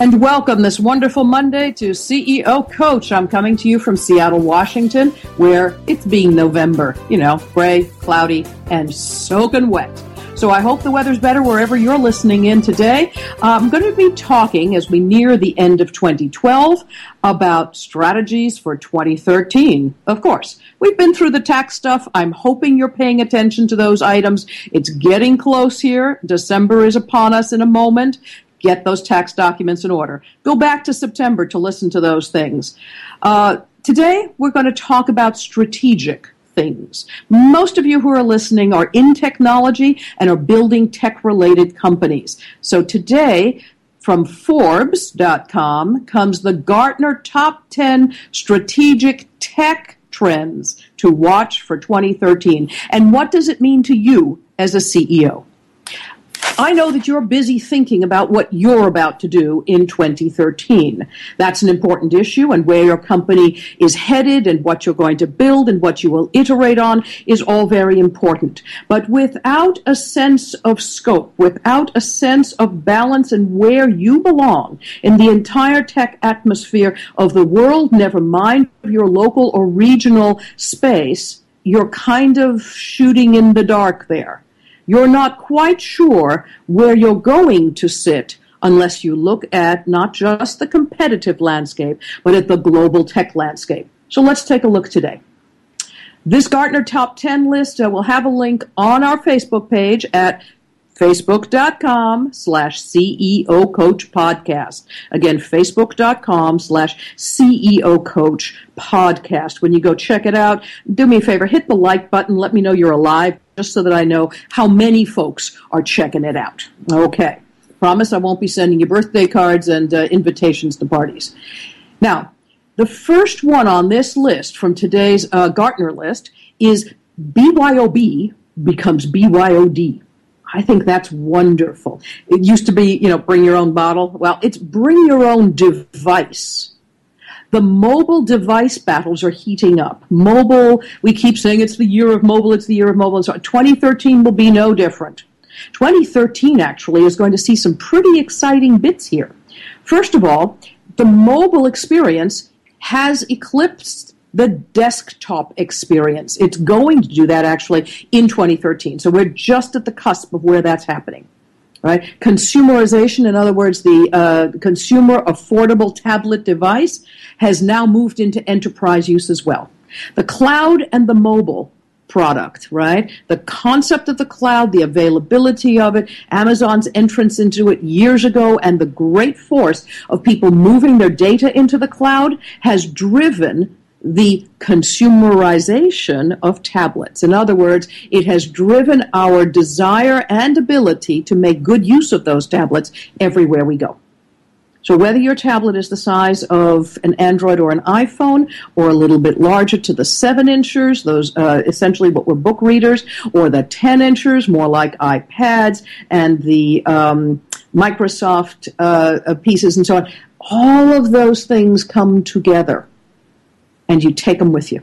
And welcome this wonderful Monday to CEO Coach. I'm coming to you from Seattle, Washington, where it's being November. You know, gray, cloudy, and soaking wet. So I hope the weather's better wherever you're listening in today. I'm going to be talking as we near the end of 2012 about strategies for 2013. Of course, we've been through the tax stuff. I'm hoping you're paying attention to those items. It's getting close here. December is upon us in a moment get those tax documents in order. Go back to September to listen to those things. Uh, today, we're going to talk about strategic things. Most of you who are listening are in technology and are building tech related companies. So today, from Forbes.com comes the Gartner Top 10 Strategic Tech Trends to watch for 2013. And what does it mean to you as a CEO? I know that you're busy thinking about what you're about to do in 2013. That's an important issue, and where your company is headed, and what you're going to build, and what you will iterate on is all very important. But without a sense of scope, without a sense of balance and where you belong in the entire tech atmosphere of the world, never mind your local or regional space, you're kind of shooting in the dark there. You're not quite sure where you're going to sit unless you look at not just the competitive landscape, but at the global tech landscape. So let's take a look today. This Gartner Top 10 list uh, will have a link on our Facebook page at facebook.com slash CEO Coach Podcast. Again, facebook.com slash CEO Coach Podcast. When you go check it out, do me a favor, hit the like button, let me know you're alive, just so that I know how many folks are checking it out. Okay. Promise I won't be sending you birthday cards and uh, invitations to parties. Now, the first one on this list from today's uh, Gartner list is BYOB becomes BYOD. I think that's wonderful. It used to be, you know, bring your own bottle. Well, it's bring your own device. The mobile device battles are heating up. Mobile, we keep saying it's the year of mobile, it's the year of mobile, and so on. 2013 will be no different. 2013 actually is going to see some pretty exciting bits here. First of all, the mobile experience has eclipsed the desktop experience. It's going to do that actually in 2013. So we're just at the cusp of where that's happening. Right? Consumerization, in other words, the uh, consumer affordable tablet device has now moved into enterprise use as well. The cloud and the mobile product, right? The concept of the cloud, the availability of it, Amazon's entrance into it years ago, and the great force of people moving their data into the cloud has driven the consumerization of tablets. In other words, it has driven our desire and ability to make good use of those tablets everywhere we go. So whether your tablet is the size of an Android or an iPhone, or a little bit larger to the seven inchers, those uh, essentially what were book readers, or the ten inchers, more like iPads, and the um, Microsoft uh, uh pieces and so on, all of those things come together and you take them with you.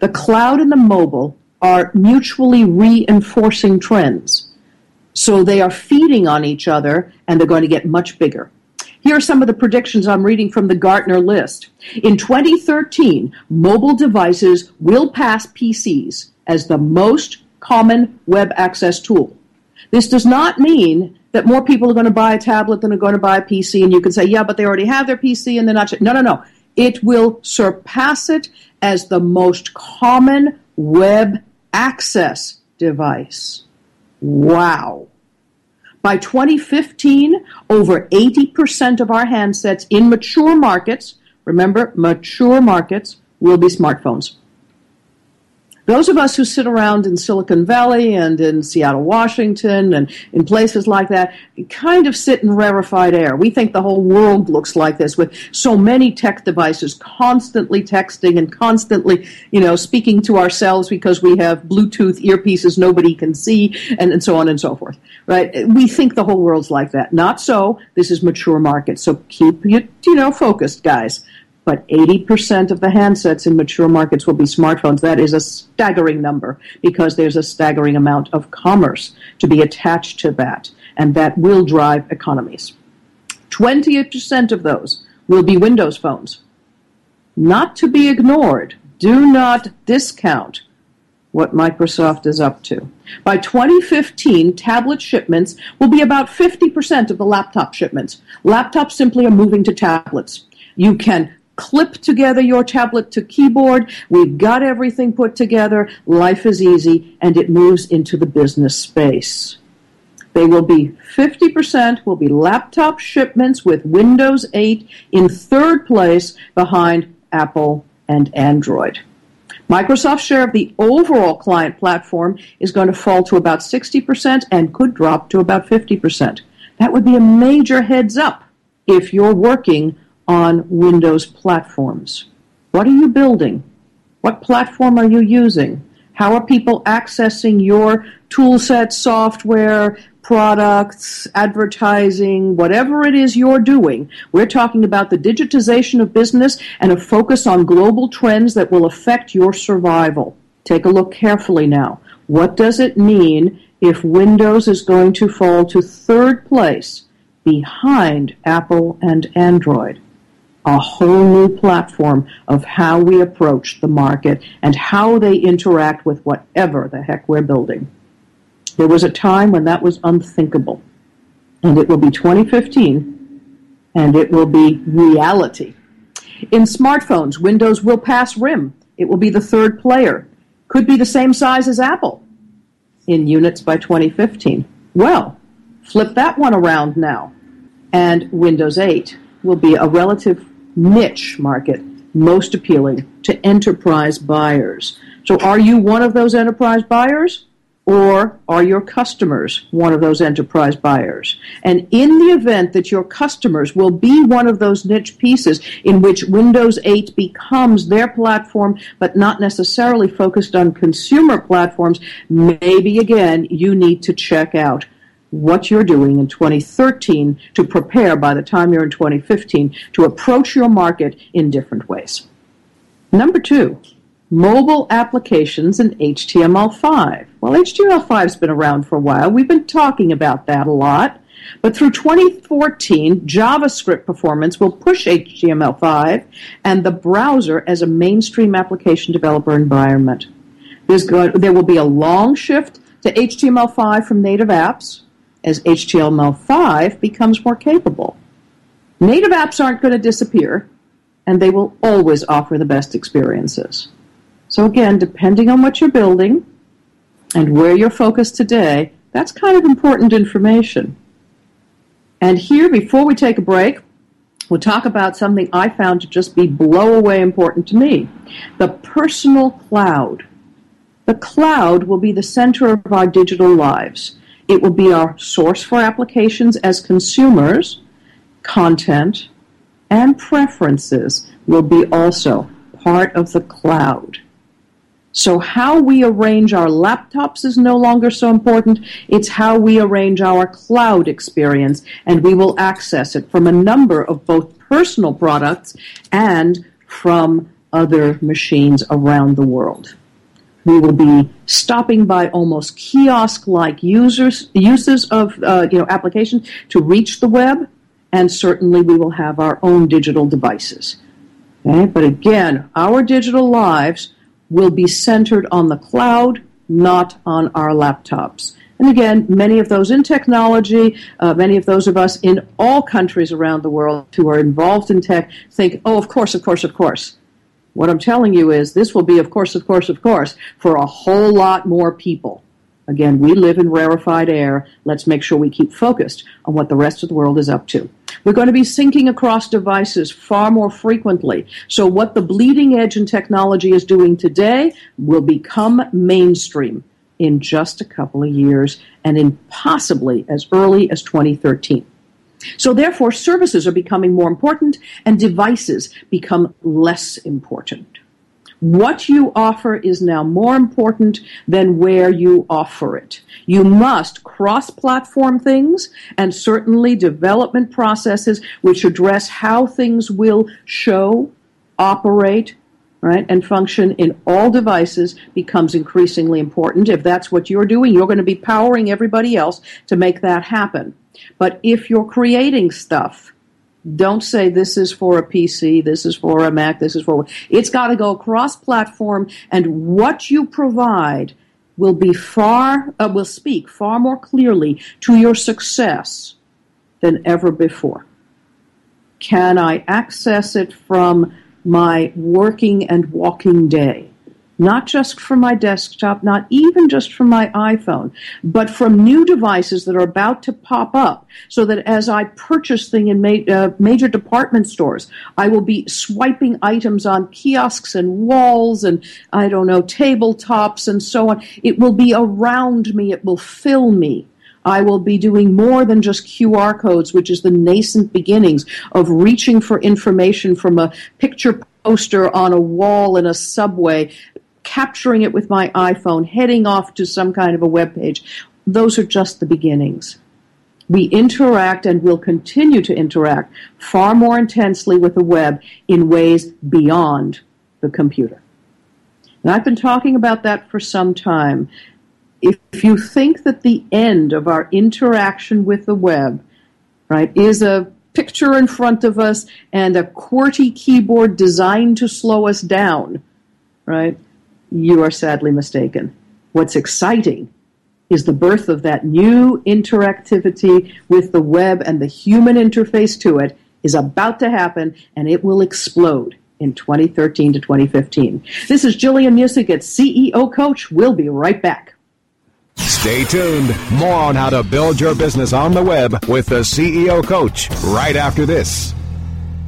The cloud and the mobile are mutually reinforcing trends. So they are feeding on each other and they're going to get much bigger. Here are some of the predictions I'm reading from the Gartner list. In 2013, mobile devices will pass PCs as the most common web access tool. This does not mean that more people are going to buy a tablet than are going to buy a PC, and you can say, yeah, but they already have their PC and they're not. No, no, no. It will surpass it as the most common web access device. Wow. By 2015, over 80% of our handsets in mature markets, remember, mature markets, will be smartphones. Those of us who sit around in Silicon Valley and in Seattle, Washington, and in places like that, kind of sit in rarefied air. We think the whole world looks like this with so many tech devices constantly texting and constantly, you know, speaking to ourselves because we have Bluetooth earpieces nobody can see, and, and so on and so forth. Right? We think the whole world's like that. Not so. This is mature market. So keep you, you know, focused, guys but 80% of the handsets in mature markets will be smartphones. That is a staggering number because there's a staggering amount of commerce to be attached to that, and that will drive economies. 28% of those will be Windows phones. Not to be ignored. Do not discount what Microsoft is up to. By 2015, tablet shipments will be about 50% of the laptop shipments. Laptops simply are moving to tablets. You can clip together your tablet to keyboard. We've got everything put together. Life is easy and it moves into the business space. They will be 50% will be laptop shipments with Windows 8 in third place behind Apple and Android. Microsoft's share of the overall client platform is going to fall to about 60% and could drop to about 50%. That would be a major heads up if you're working on Windows platforms. What are you building? What platform are you using? How are people accessing your toolset, software, products, advertising, whatever it is you're doing? We're talking about the digitization of business and a focus on global trends that will affect your survival. Take a look carefully now. What does it mean if Windows is going to fall to third place behind Apple and Android? A whole new platform of how we approach the market and how they interact with whatever the heck we're building. There was a time when that was unthinkable. And it will be 2015, and it will be reality. In smartphones, Windows will pass RIM. It will be the third player. Could be the same size as Apple in units by 2015. Well, flip that one around now. And Windows 8 will be a relative niche market most appealing to enterprise buyers. So, are you one of those enterprise buyers? Or are your customers one of those enterprise buyers? And in the event that your customers will be one of those niche pieces in which Windows 8 becomes their platform, but not necessarily focused on consumer platforms, maybe again you need to check out what you're doing in 2013 to prepare by the time you're in 2015 to approach your market in different ways. Number two, mobile applications and HTML5. Well, HTML5 has been around for a while. We've been talking about that a lot. But through 2014, JavaScript performance will push HTML5 and the browser as a mainstream application developer environment. Going, there will be a long shift to HTML5 from native apps as HTML5 becomes more capable. Native apps aren't going to disappear, and they will always offer the best experiences. So, again, depending on what you're building and where you're focused today, that's kind of important information. And here, before we take a break, we'll talk about something I found to just be blow away important to me the personal cloud. The cloud will be the center of our digital lives. It will be our source for applications as consumers, content, and preferences will be also part of the cloud. So, how we arrange our laptops is no longer so important. It's how we arrange our cloud experience, and we will access it from a number of both personal products and from other machines around the world. We will be stopping by almost kiosk-like users uses of uh, you know applications to reach the web, and certainly we will have our own digital devices. Okay? But again, our digital lives will be centered on the cloud, not on our laptops. And again, many of those in technology, uh, many of those of us in all countries around the world who are involved in tech think, oh, of course, of course, of course. What I'm telling you is this will be, of course, of course, of course, for a whole lot more people. Again, we live in rarefied air. Let's make sure we keep focused on what the rest of the world is up to. We're going to be syncing across devices far more frequently. So what the bleeding edge in technology is doing today will become mainstream in just a couple of years and in possibly as early as 2013. So therefore, services are becoming more important and devices become less important. What you offer is now more important than where you offer it. You must cross platform things and certainly development processes which address how things will show, operate, right, and function in all devices becomes increasingly important. If that's what you're doing, you're going to be powering everybody else to make that happen. But if you're creating stuff, don't say this is for a PC, this is for a Mac, this is for. It's got to go cross platform, and what you provide will be far, uh, will speak far more clearly to your success than ever before. Can I access it from my working and walking day? Not just from my desktop, not even just from my iPhone, but from new devices that are about to pop up so that as I purchase things in ma- uh, major department stores, I will be swiping items on kiosks and walls and, I don't know, tabletops and so on. It will be around me. It will fill me. I will be doing more than just QR codes, which is the nascent beginnings of reaching for information from a picture poster on a wall in a subway capturing it with my iPhone, heading off to some kind of a web page. Those are just the beginnings. We interact and will continue to interact far more intensely with the web in ways beyond the computer. And I've been talking about that for some time. If you think that the end of our interaction with the web, right, is a picture in front of us and a QWERTY keyboard designed to slow us down, right? You are sadly mistaken. What's exciting is the birth of that new interactivity with the web and the human interface to it is about to happen and it will explode in 2013 to 2015. This is Gillian Muessig at CEO Coach. We'll be right back. Stay tuned. More on how to build your business on the web with the CEO Coach right after this.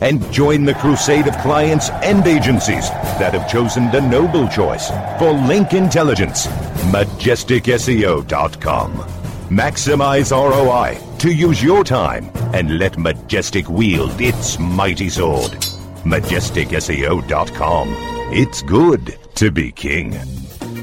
and join the crusade of clients and agencies that have chosen the noble choice for link intelligence. MajesticSEO.com. Maximize ROI to use your time and let Majestic wield its mighty sword. MajesticSEO.com. It's good to be king.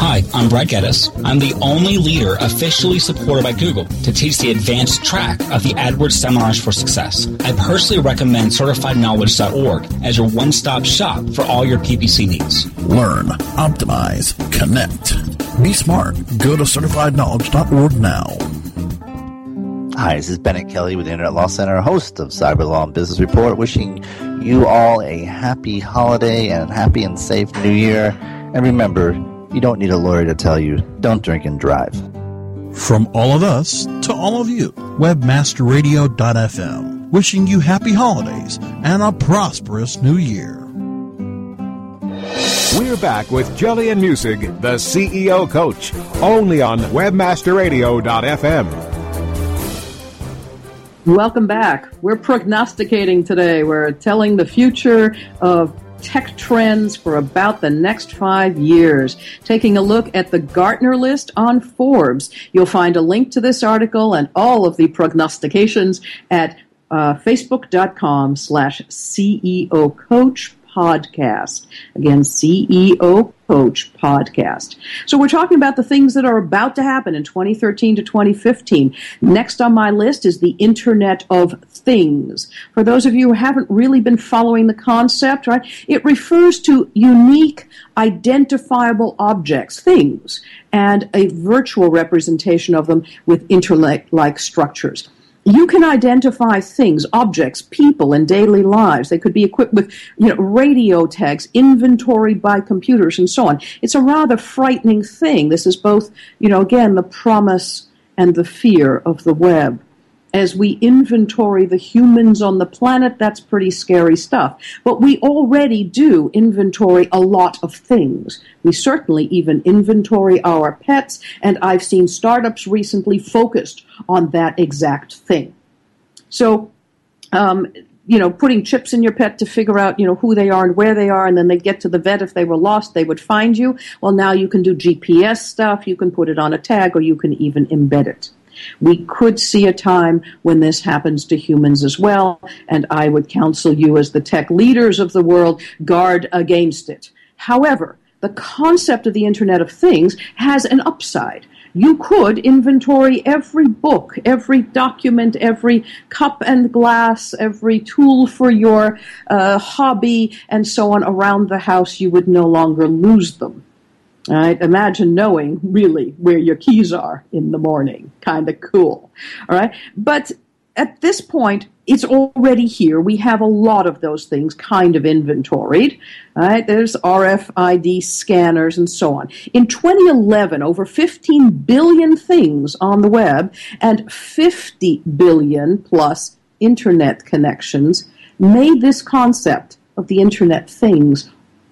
Hi, I'm Brad Geddes. I'm the only leader officially supported by Google to teach the advanced track of the AdWords Seminars for Success. I personally recommend CertifiedKnowledge.org as your one-stop shop for all your PPC needs. Learn, optimize, connect. Be smart. Go to CertifiedKnowledge.org now. Hi, this is Bennett Kelly with the Internet Law Center, host of Cyber Law and Business Report, wishing you all a happy holiday and happy and safe new year. And remember, you don't need a lawyer to tell you, don't drink and drive. From all of us to all of you, webmasterradio.fm, wishing you happy holidays and a prosperous new year. We're back with Gillian Muessig, the CEO coach, only on webmasterradio.fm. Welcome back. We're prognosticating today. We're telling the future of tech trends for about the next five years. Taking a look at the Gartner list on Forbes. You'll find a link to this article and all of the prognostications at uh, facebook.com slash CEO coach podcast. Again, CEO Coach podcast. So we're talking about the things that are about to happen in 2013 to 2015. Next on my list is the Internet of Things. For those of you who haven't really been following the concept, right, it refers to unique, identifiable objects, things, and a virtual representation of them with internet-like structures you can identify things, objects, people in daily lives. They could be equipped with, you know, radio tags, inventory by computers, and so on. It's a rather frightening thing. This is both, you know, again, the promise and the fear of the web. As we inventory the humans on the planet, that's pretty scary stuff. But we already do inventory a lot of things. We certainly even inventory our pets, and I've seen startups recently focused on that exact thing. So, um, you know, putting chips in your pet to figure out, you know, who they are and where they are, and then they get to the vet. If they were lost, they would find you. Well, now you can do GPS stuff. You can put it on a tag, or you can even embed it. We could see a time when this happens to humans as well, and I would counsel you, as the tech leaders of the world, guard against it. However, the concept of the Internet of Things has an upside. You could inventory every book, every document, every cup and glass, every tool for your uh, hobby, and so on around the house. You would no longer lose them. Right? Imagine knowing really where your keys are in the morning. Kind of cool. All right. But at this point, it's already here. We have a lot of those things kind of inventoried. Right? There's RFID scanners and so on. In 2011, over 15 billion things on the web and 50 billion plus internet connections made this concept of the internet things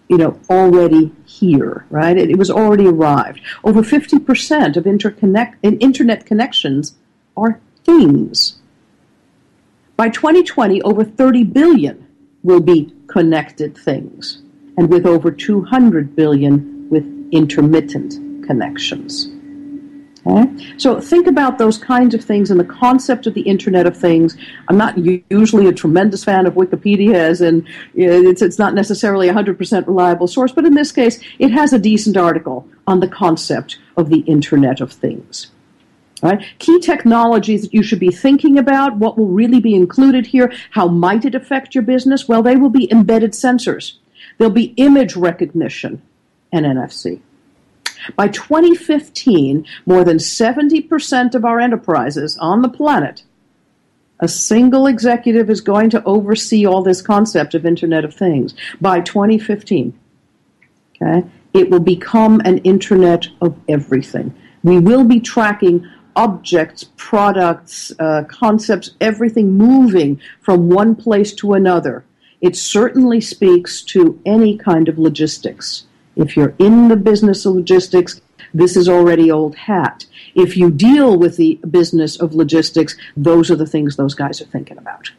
you know, already here, right? It, it was already arrived. Over 50% of interconnect, internet connections are things. By 2020, over 30 billion will be connected things, and with over 200 billion with intermittent connections. So think about those kinds of things and the concept of the Internet of Things. I'm not usually a tremendous fan of Wikipedia, as in it's, it's not necessarily a 100% reliable source, but in this case, it has a decent article on the concept of the Internet of Things. Right? Key technologies that you should be thinking about, what will really be included here, how might it affect your business? Well, they will be embedded sensors. There'll be image recognition and NFC. By 2015, more than 70% of our enterprises on the planet, a single executive is going to oversee all this concept of Internet of Things. By 2015, okay, it will become an Internet of everything. We will be tracking objects, products, uh, concepts, everything moving from one place to another. It certainly speaks to any kind of logistics. If you're in the business of logistics, this is already old hat. If you deal with the business of logistics, those are the things those guys are thinking about.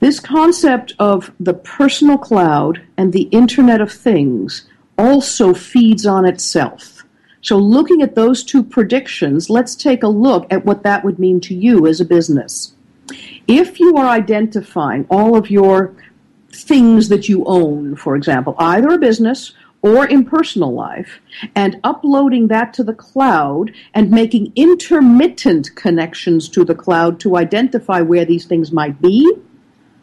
This concept of the personal cloud and the Internet of Things also feeds on itself. So, looking at those two predictions, let's take a look at what that would mean to you as a business. If you are identifying all of your things that you own, for example, either a business or in personal life, and uploading that to the cloud and making intermittent connections to the cloud to identify where these things might be,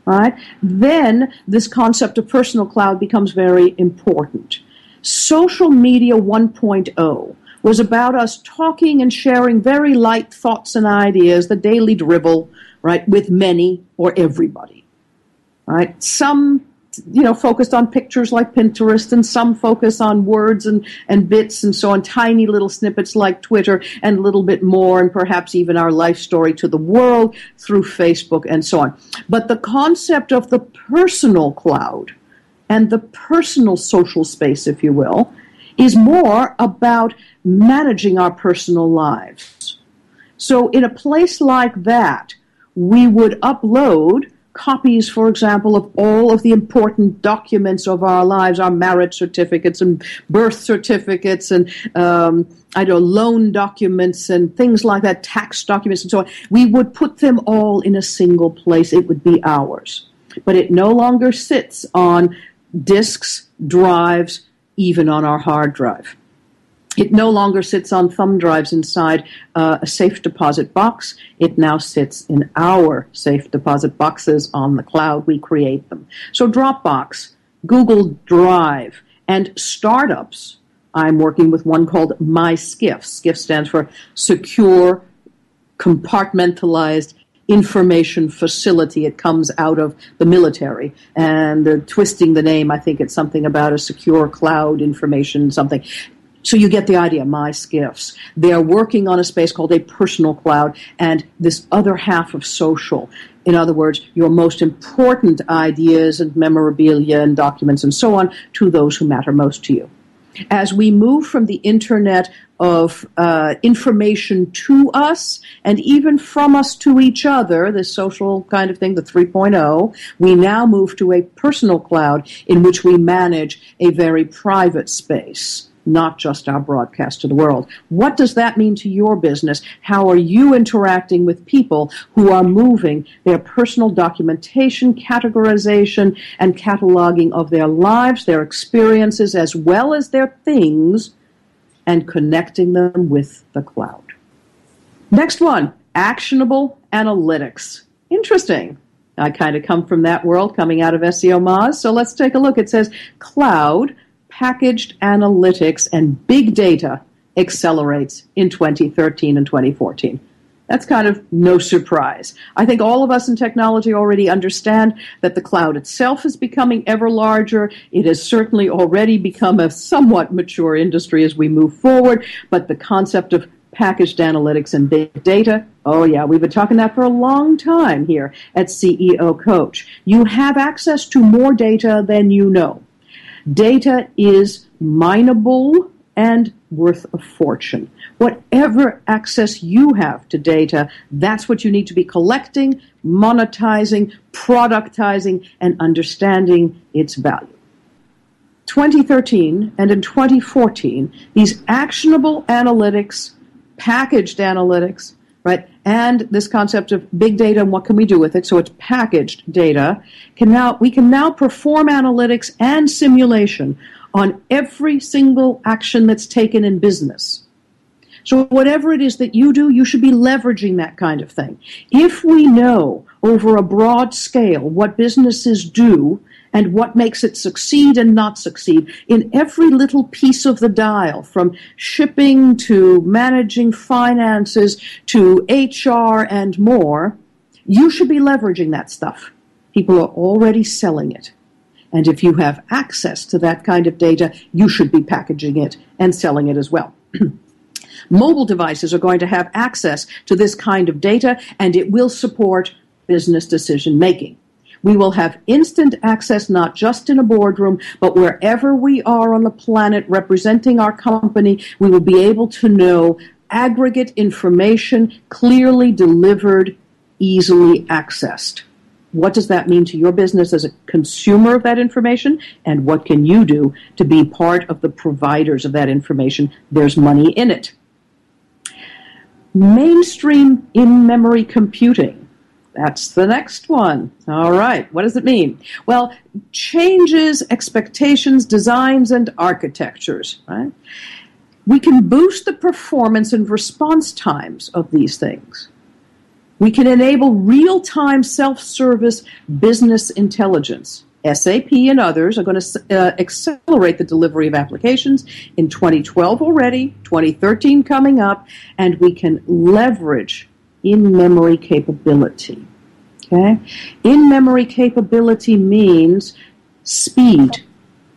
right? Then this concept of personal cloud becomes very important. Social Media 1.0 was about us talking and sharing very light thoughts and ideas, the daily dribble, right, with many or everybody. Right? Some you know, focused on pictures like Pinterest, and some focus on words and, and bits and so on, tiny little snippets like Twitter, and a little bit more, and perhaps even our life story to the world through Facebook and so on. But the concept of the personal cloud and the personal social space, if you will, is more about managing our personal lives. So, in a place like that, we would upload copies, for example, of all of the important documents of our lives, our marriage certificates and birth certificates and um, I don't know, loan documents and things like that, tax documents and so on. We would put them all in a single place. It would be ours. But it no longer sits on disks, drives, even on our hard drive. It no longer sits on thumb drives inside uh, a safe deposit box. It now sits in our safe deposit boxes on the cloud. We create them. So Dropbox, Google Drive, and startups. I'm working with one called MySCIF. SCIF stands for Secure Compartmentalized information facility. It comes out of the military. And they're twisting the name. I think it's something about a secure cloud information something. So you get the idea, my skiffs. They are working on a space called a personal cloud and this other half of social. In other words, your most important ideas and memorabilia and documents and so on to those who matter most to you. As we move from the internet of uh, information to us and even from us to each other, this social kind of thing, the 3.0, we now move to a personal cloud in which we manage a very private space not just our broadcast to the world. What does that mean to your business? How are you interacting with people who are moving their personal documentation, categorization, and cataloging of their lives, their experiences, as well as their things and connecting them with the cloud. Next one actionable analytics. Interesting. I kind of come from that world coming out of SEO Moz. So let's take a look. It says cloud, packaged analytics, and big data accelerates in 2013 and 2014. That's kind of no surprise. I think all of us in technology already understand that the cloud itself is becoming ever larger. It has certainly already become a somewhat mature industry as we move forward, but the concept of packaged analytics and big data. Oh, yeah, we've been talking that for a long time here at CEO Coach. You have access to more data than you know. Data is mineable and worth a fortune. Whatever access you have to data, that's what you need to be collecting, monetizing, productizing, and understanding its value. 2013 and in 2014, these actionable analytics, packaged analytics, right, and this concept of big data and what can we do with it, so it's packaged data, can now we can now perform analytics and simulation on every single action that's taken in business. So, whatever it is that you do, you should be leveraging that kind of thing. If we know over a broad scale what businesses do and what makes it succeed and not succeed in every little piece of the dial, from shipping to managing finances to HR and more, you should be leveraging that stuff. People are already selling it. And if you have access to that kind of data, you should be packaging it and selling it as well. Mobile devices are going to have access to this kind of data, and it will support business decision making. We will have instant access not just in a boardroom, but wherever we are on the planet representing our company, we will be able to know aggregate information clearly delivered, easily accessed. What does that mean to your business as a consumer of that information? And what can you do to be part of the providers of that information? There's money in it. Mainstream in memory computing that's the next one. All right. What does it mean? Well, changes expectations, designs, and architectures, right? We can boost the performance and response times of these things. We can enable real time self service business intelligence. SAP and others are going to uh, accelerate the delivery of applications in 2012 already, 2013 coming up, and we can leverage in memory capability. Okay? In memory capability means speed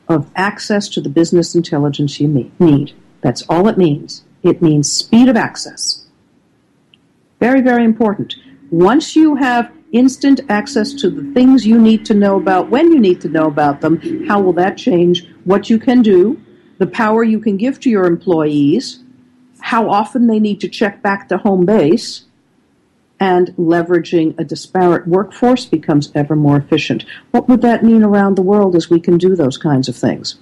of access to the business intelligence you need. That's all it means. It means speed of access. Very, very important. Once you have instant access to the things you need to know about when you need to know about them, how will that change what you can do, the power you can give to your employees, how often they need to check back to home base, and leveraging a disparate workforce becomes ever more efficient. What would that mean around the world as we can do those kinds of things?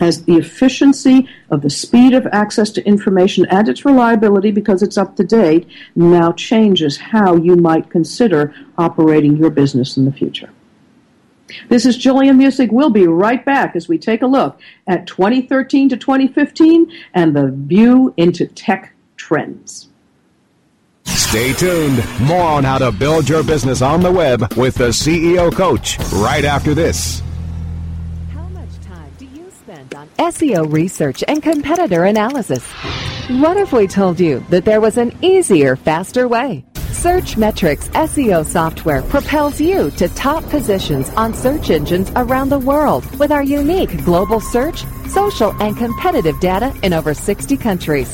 As the efficiency of the speed of access to information and its reliability, because it's up to date, now changes how you might consider operating your business in the future. This is Gillian Muessig. We'll be right back as we take a look at 2013 to 2015 and the view into tech trends. Stay tuned. More on how to build your business on the web with the CEO Coach right after this. How much time do you spend on SEO research and competitor analysis? What if we told you that there was an easier, faster way? Searchmetrics SEO software propels you to top positions on search engines around the world with our unique global search, social, and competitive data in over 60 countries.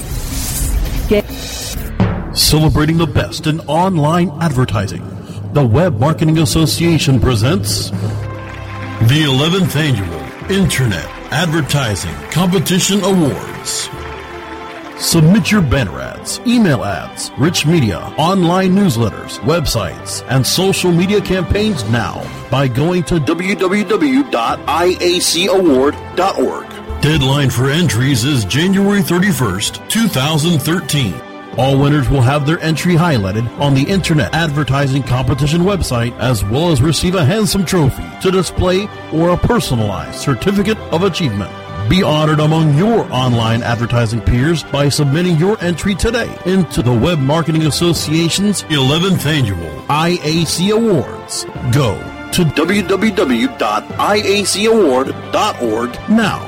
Celebrating the best in online advertising, the Web Marketing Association presents the 11th Annual Internet Advertising Competition Awards. Submit your banner ads, email ads, rich media, online newsletters, websites, and social media campaigns now by going to www.iacaward.org. Deadline for entries is January 31st, 2013. All winners will have their entry highlighted on the Internet Advertising Competition website as well as receive a handsome trophy to display or a personalized certificate of achievement. Be honored among your online advertising peers by submitting your entry today into the Web Marketing Association's 11th Annual IAC Awards. Go to www.iacaward.org now.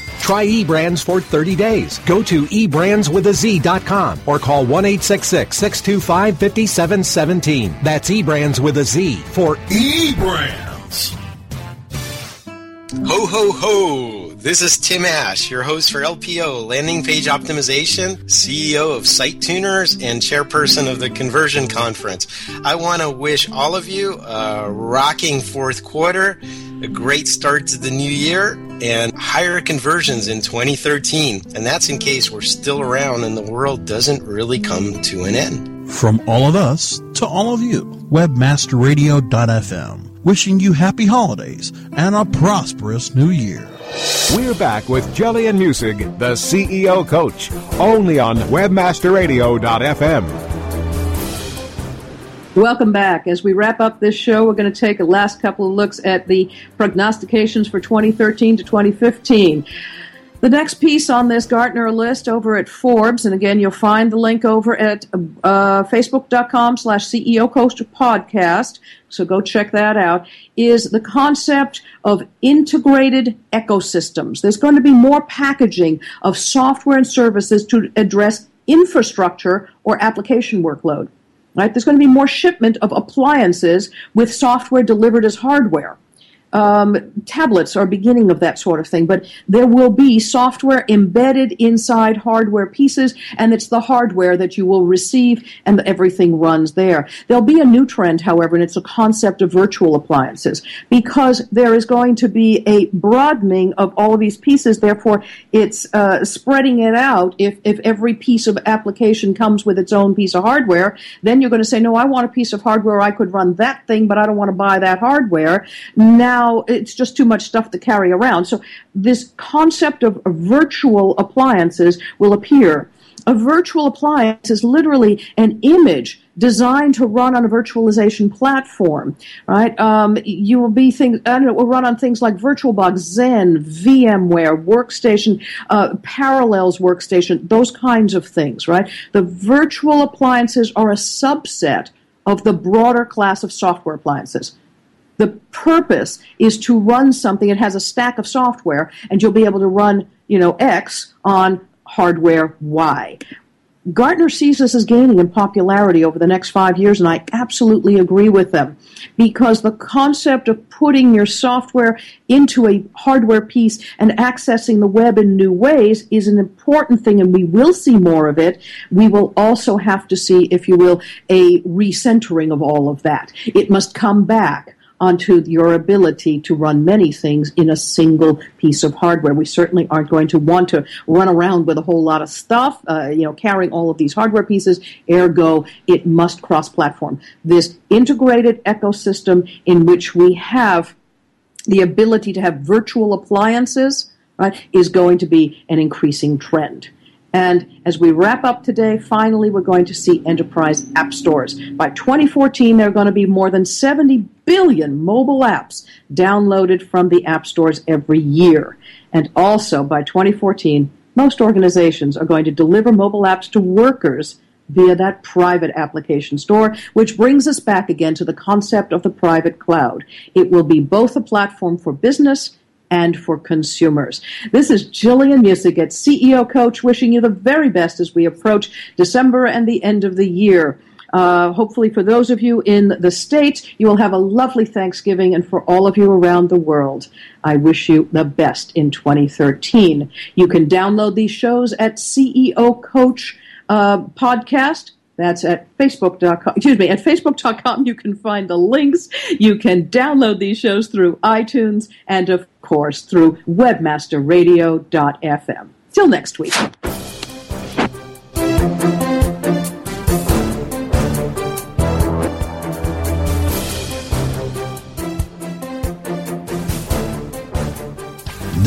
Try eBrands for 30 days. Go to eBrandsWithAZ.com or call 1-866-625-5717. That's eBrands with a Z for eBrands. Ho, ho, ho! This is Tim Ash, your host for LPO, Landing Page Optimization, CEO of Site Tuners, and chairperson of the Conversion Conference. I want to wish all of you a rocking fourth quarter, a great start to the new year, and higher conversions in 2013, and that's in case we're still around and the world doesn't really come to an end. From all of us to all of you, webmasterradio.fm, wishing you happy holidays and a prosperous new year. We're back with Gillian Muessig, the CEO coach, only on webmasterradio.fm. Welcome back. As we wrap up this show, we're going to take a last couple of looks at the prognostications for 2013 to 2015. The next piece on this Gartner list over at Forbes, and again, you'll find the link over at uh, facebook.com slash CEO Coaster Podcast, so go check that out, is the concept of integrated ecosystems. There's going to be more packaging of software and services to address infrastructure or application workload. Right? There's going to be more shipment of appliances with software delivered as hardware. Um, tablets are beginning of that sort of thing, but there will be software embedded inside hardware pieces, and it's the hardware that you will receive, and everything runs there. There'll be a new trend, however, and it's a concept of virtual appliances, because there is going to be a broadening of all of these pieces. Therefore, it's uh, spreading it out. If if every piece of application comes with its own piece of hardware, then you're going to say, no, I want a piece of hardware. I could run that thing, but I don't want to buy that hardware. Now now it's just too much stuff to carry around. So this concept of virtual appliances will appear. A virtual appliance is literally an image designed to run on a virtualization platform, right? Um, you will be things, I don't know, will run on things like VirtualBox, Xen, VMware, Workstation, uh, Parallels Workstation, those kinds of things, right? The virtual appliances are a subset of the broader class of software appliances. The purpose is to run something. It has a stack of software, and you'll be able to run, you know, X on hardware Y. Gartner sees this as gaining in popularity over the next five years, and I absolutely agree with them because the concept of putting your software into a hardware piece and accessing the web in new ways is an important thing, and we will see more of it. We will also have to see, if you will, a recentering of all of that. It must come back onto your ability to run many things in a single piece of hardware. We certainly aren't going to want to run around with a whole lot of stuff, uh, you know, carrying all of these hardware pieces. Ergo, it must cross-platform. This integrated ecosystem in which we have the ability to have virtual appliances, right, is going to be an increasing trend. And as we wrap up today, finally, we're going to see enterprise app stores. By 2014, there are going to be more than 70 billion mobile apps downloaded from the app stores every year. And also, by 2014, most organizations are going to deliver mobile apps to workers via that private application store, which brings us back again to the concept of the private cloud. It will be both a platform for business and for consumers. This is Gillian Muessig at CEO Coach wishing you the very best as we approach December and the end of the year. Uh, hopefully, for those of you in the States, you will have a lovely Thanksgiving, and for all of you around the world, I wish you the best in 2013. You can download these shows at CEO Coach uh, Podcast that's at facebook.com. Excuse me, at facebook.com you can find the links. You can download these shows through iTunes and, of course, through webmasterradio.fm. Till next week.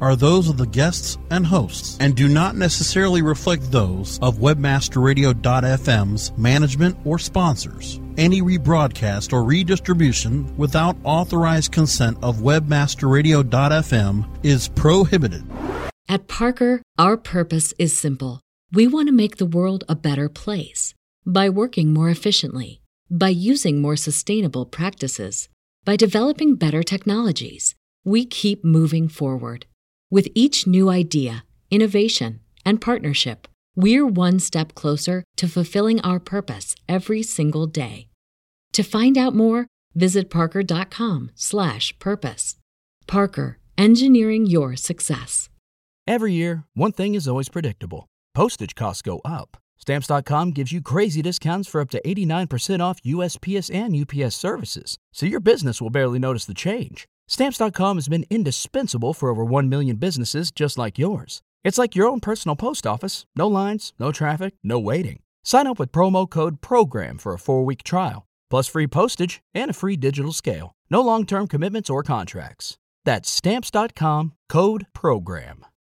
are those of the guests and hosts and do not necessarily reflect those of webmasterradio.fm's management or sponsors. Any rebroadcast or redistribution without authorized consent of webmasterradio.fm is prohibited. At Parker, our purpose is simple. We want to make the world a better place by working more efficiently, by using more sustainable practices, by developing better technologies. We keep moving forward with each new idea, innovation, and partnership, we're one step closer to fulfilling our purpose every single day. To find out more, visit parker.com/purpose. Parker, engineering your success. Every year, one thing is always predictable. Postage costs go up. Stamps.com gives you crazy discounts for up to 89% off USPS and UPS services, so your business will barely notice the change. Stamps.com has been indispensable for over 1 million businesses just like yours. It's like your own personal post office no lines, no traffic, no waiting. Sign up with promo code PROGRAM for a four week trial, plus free postage and a free digital scale. No long term commitments or contracts. That's Stamps.com code PROGRAM.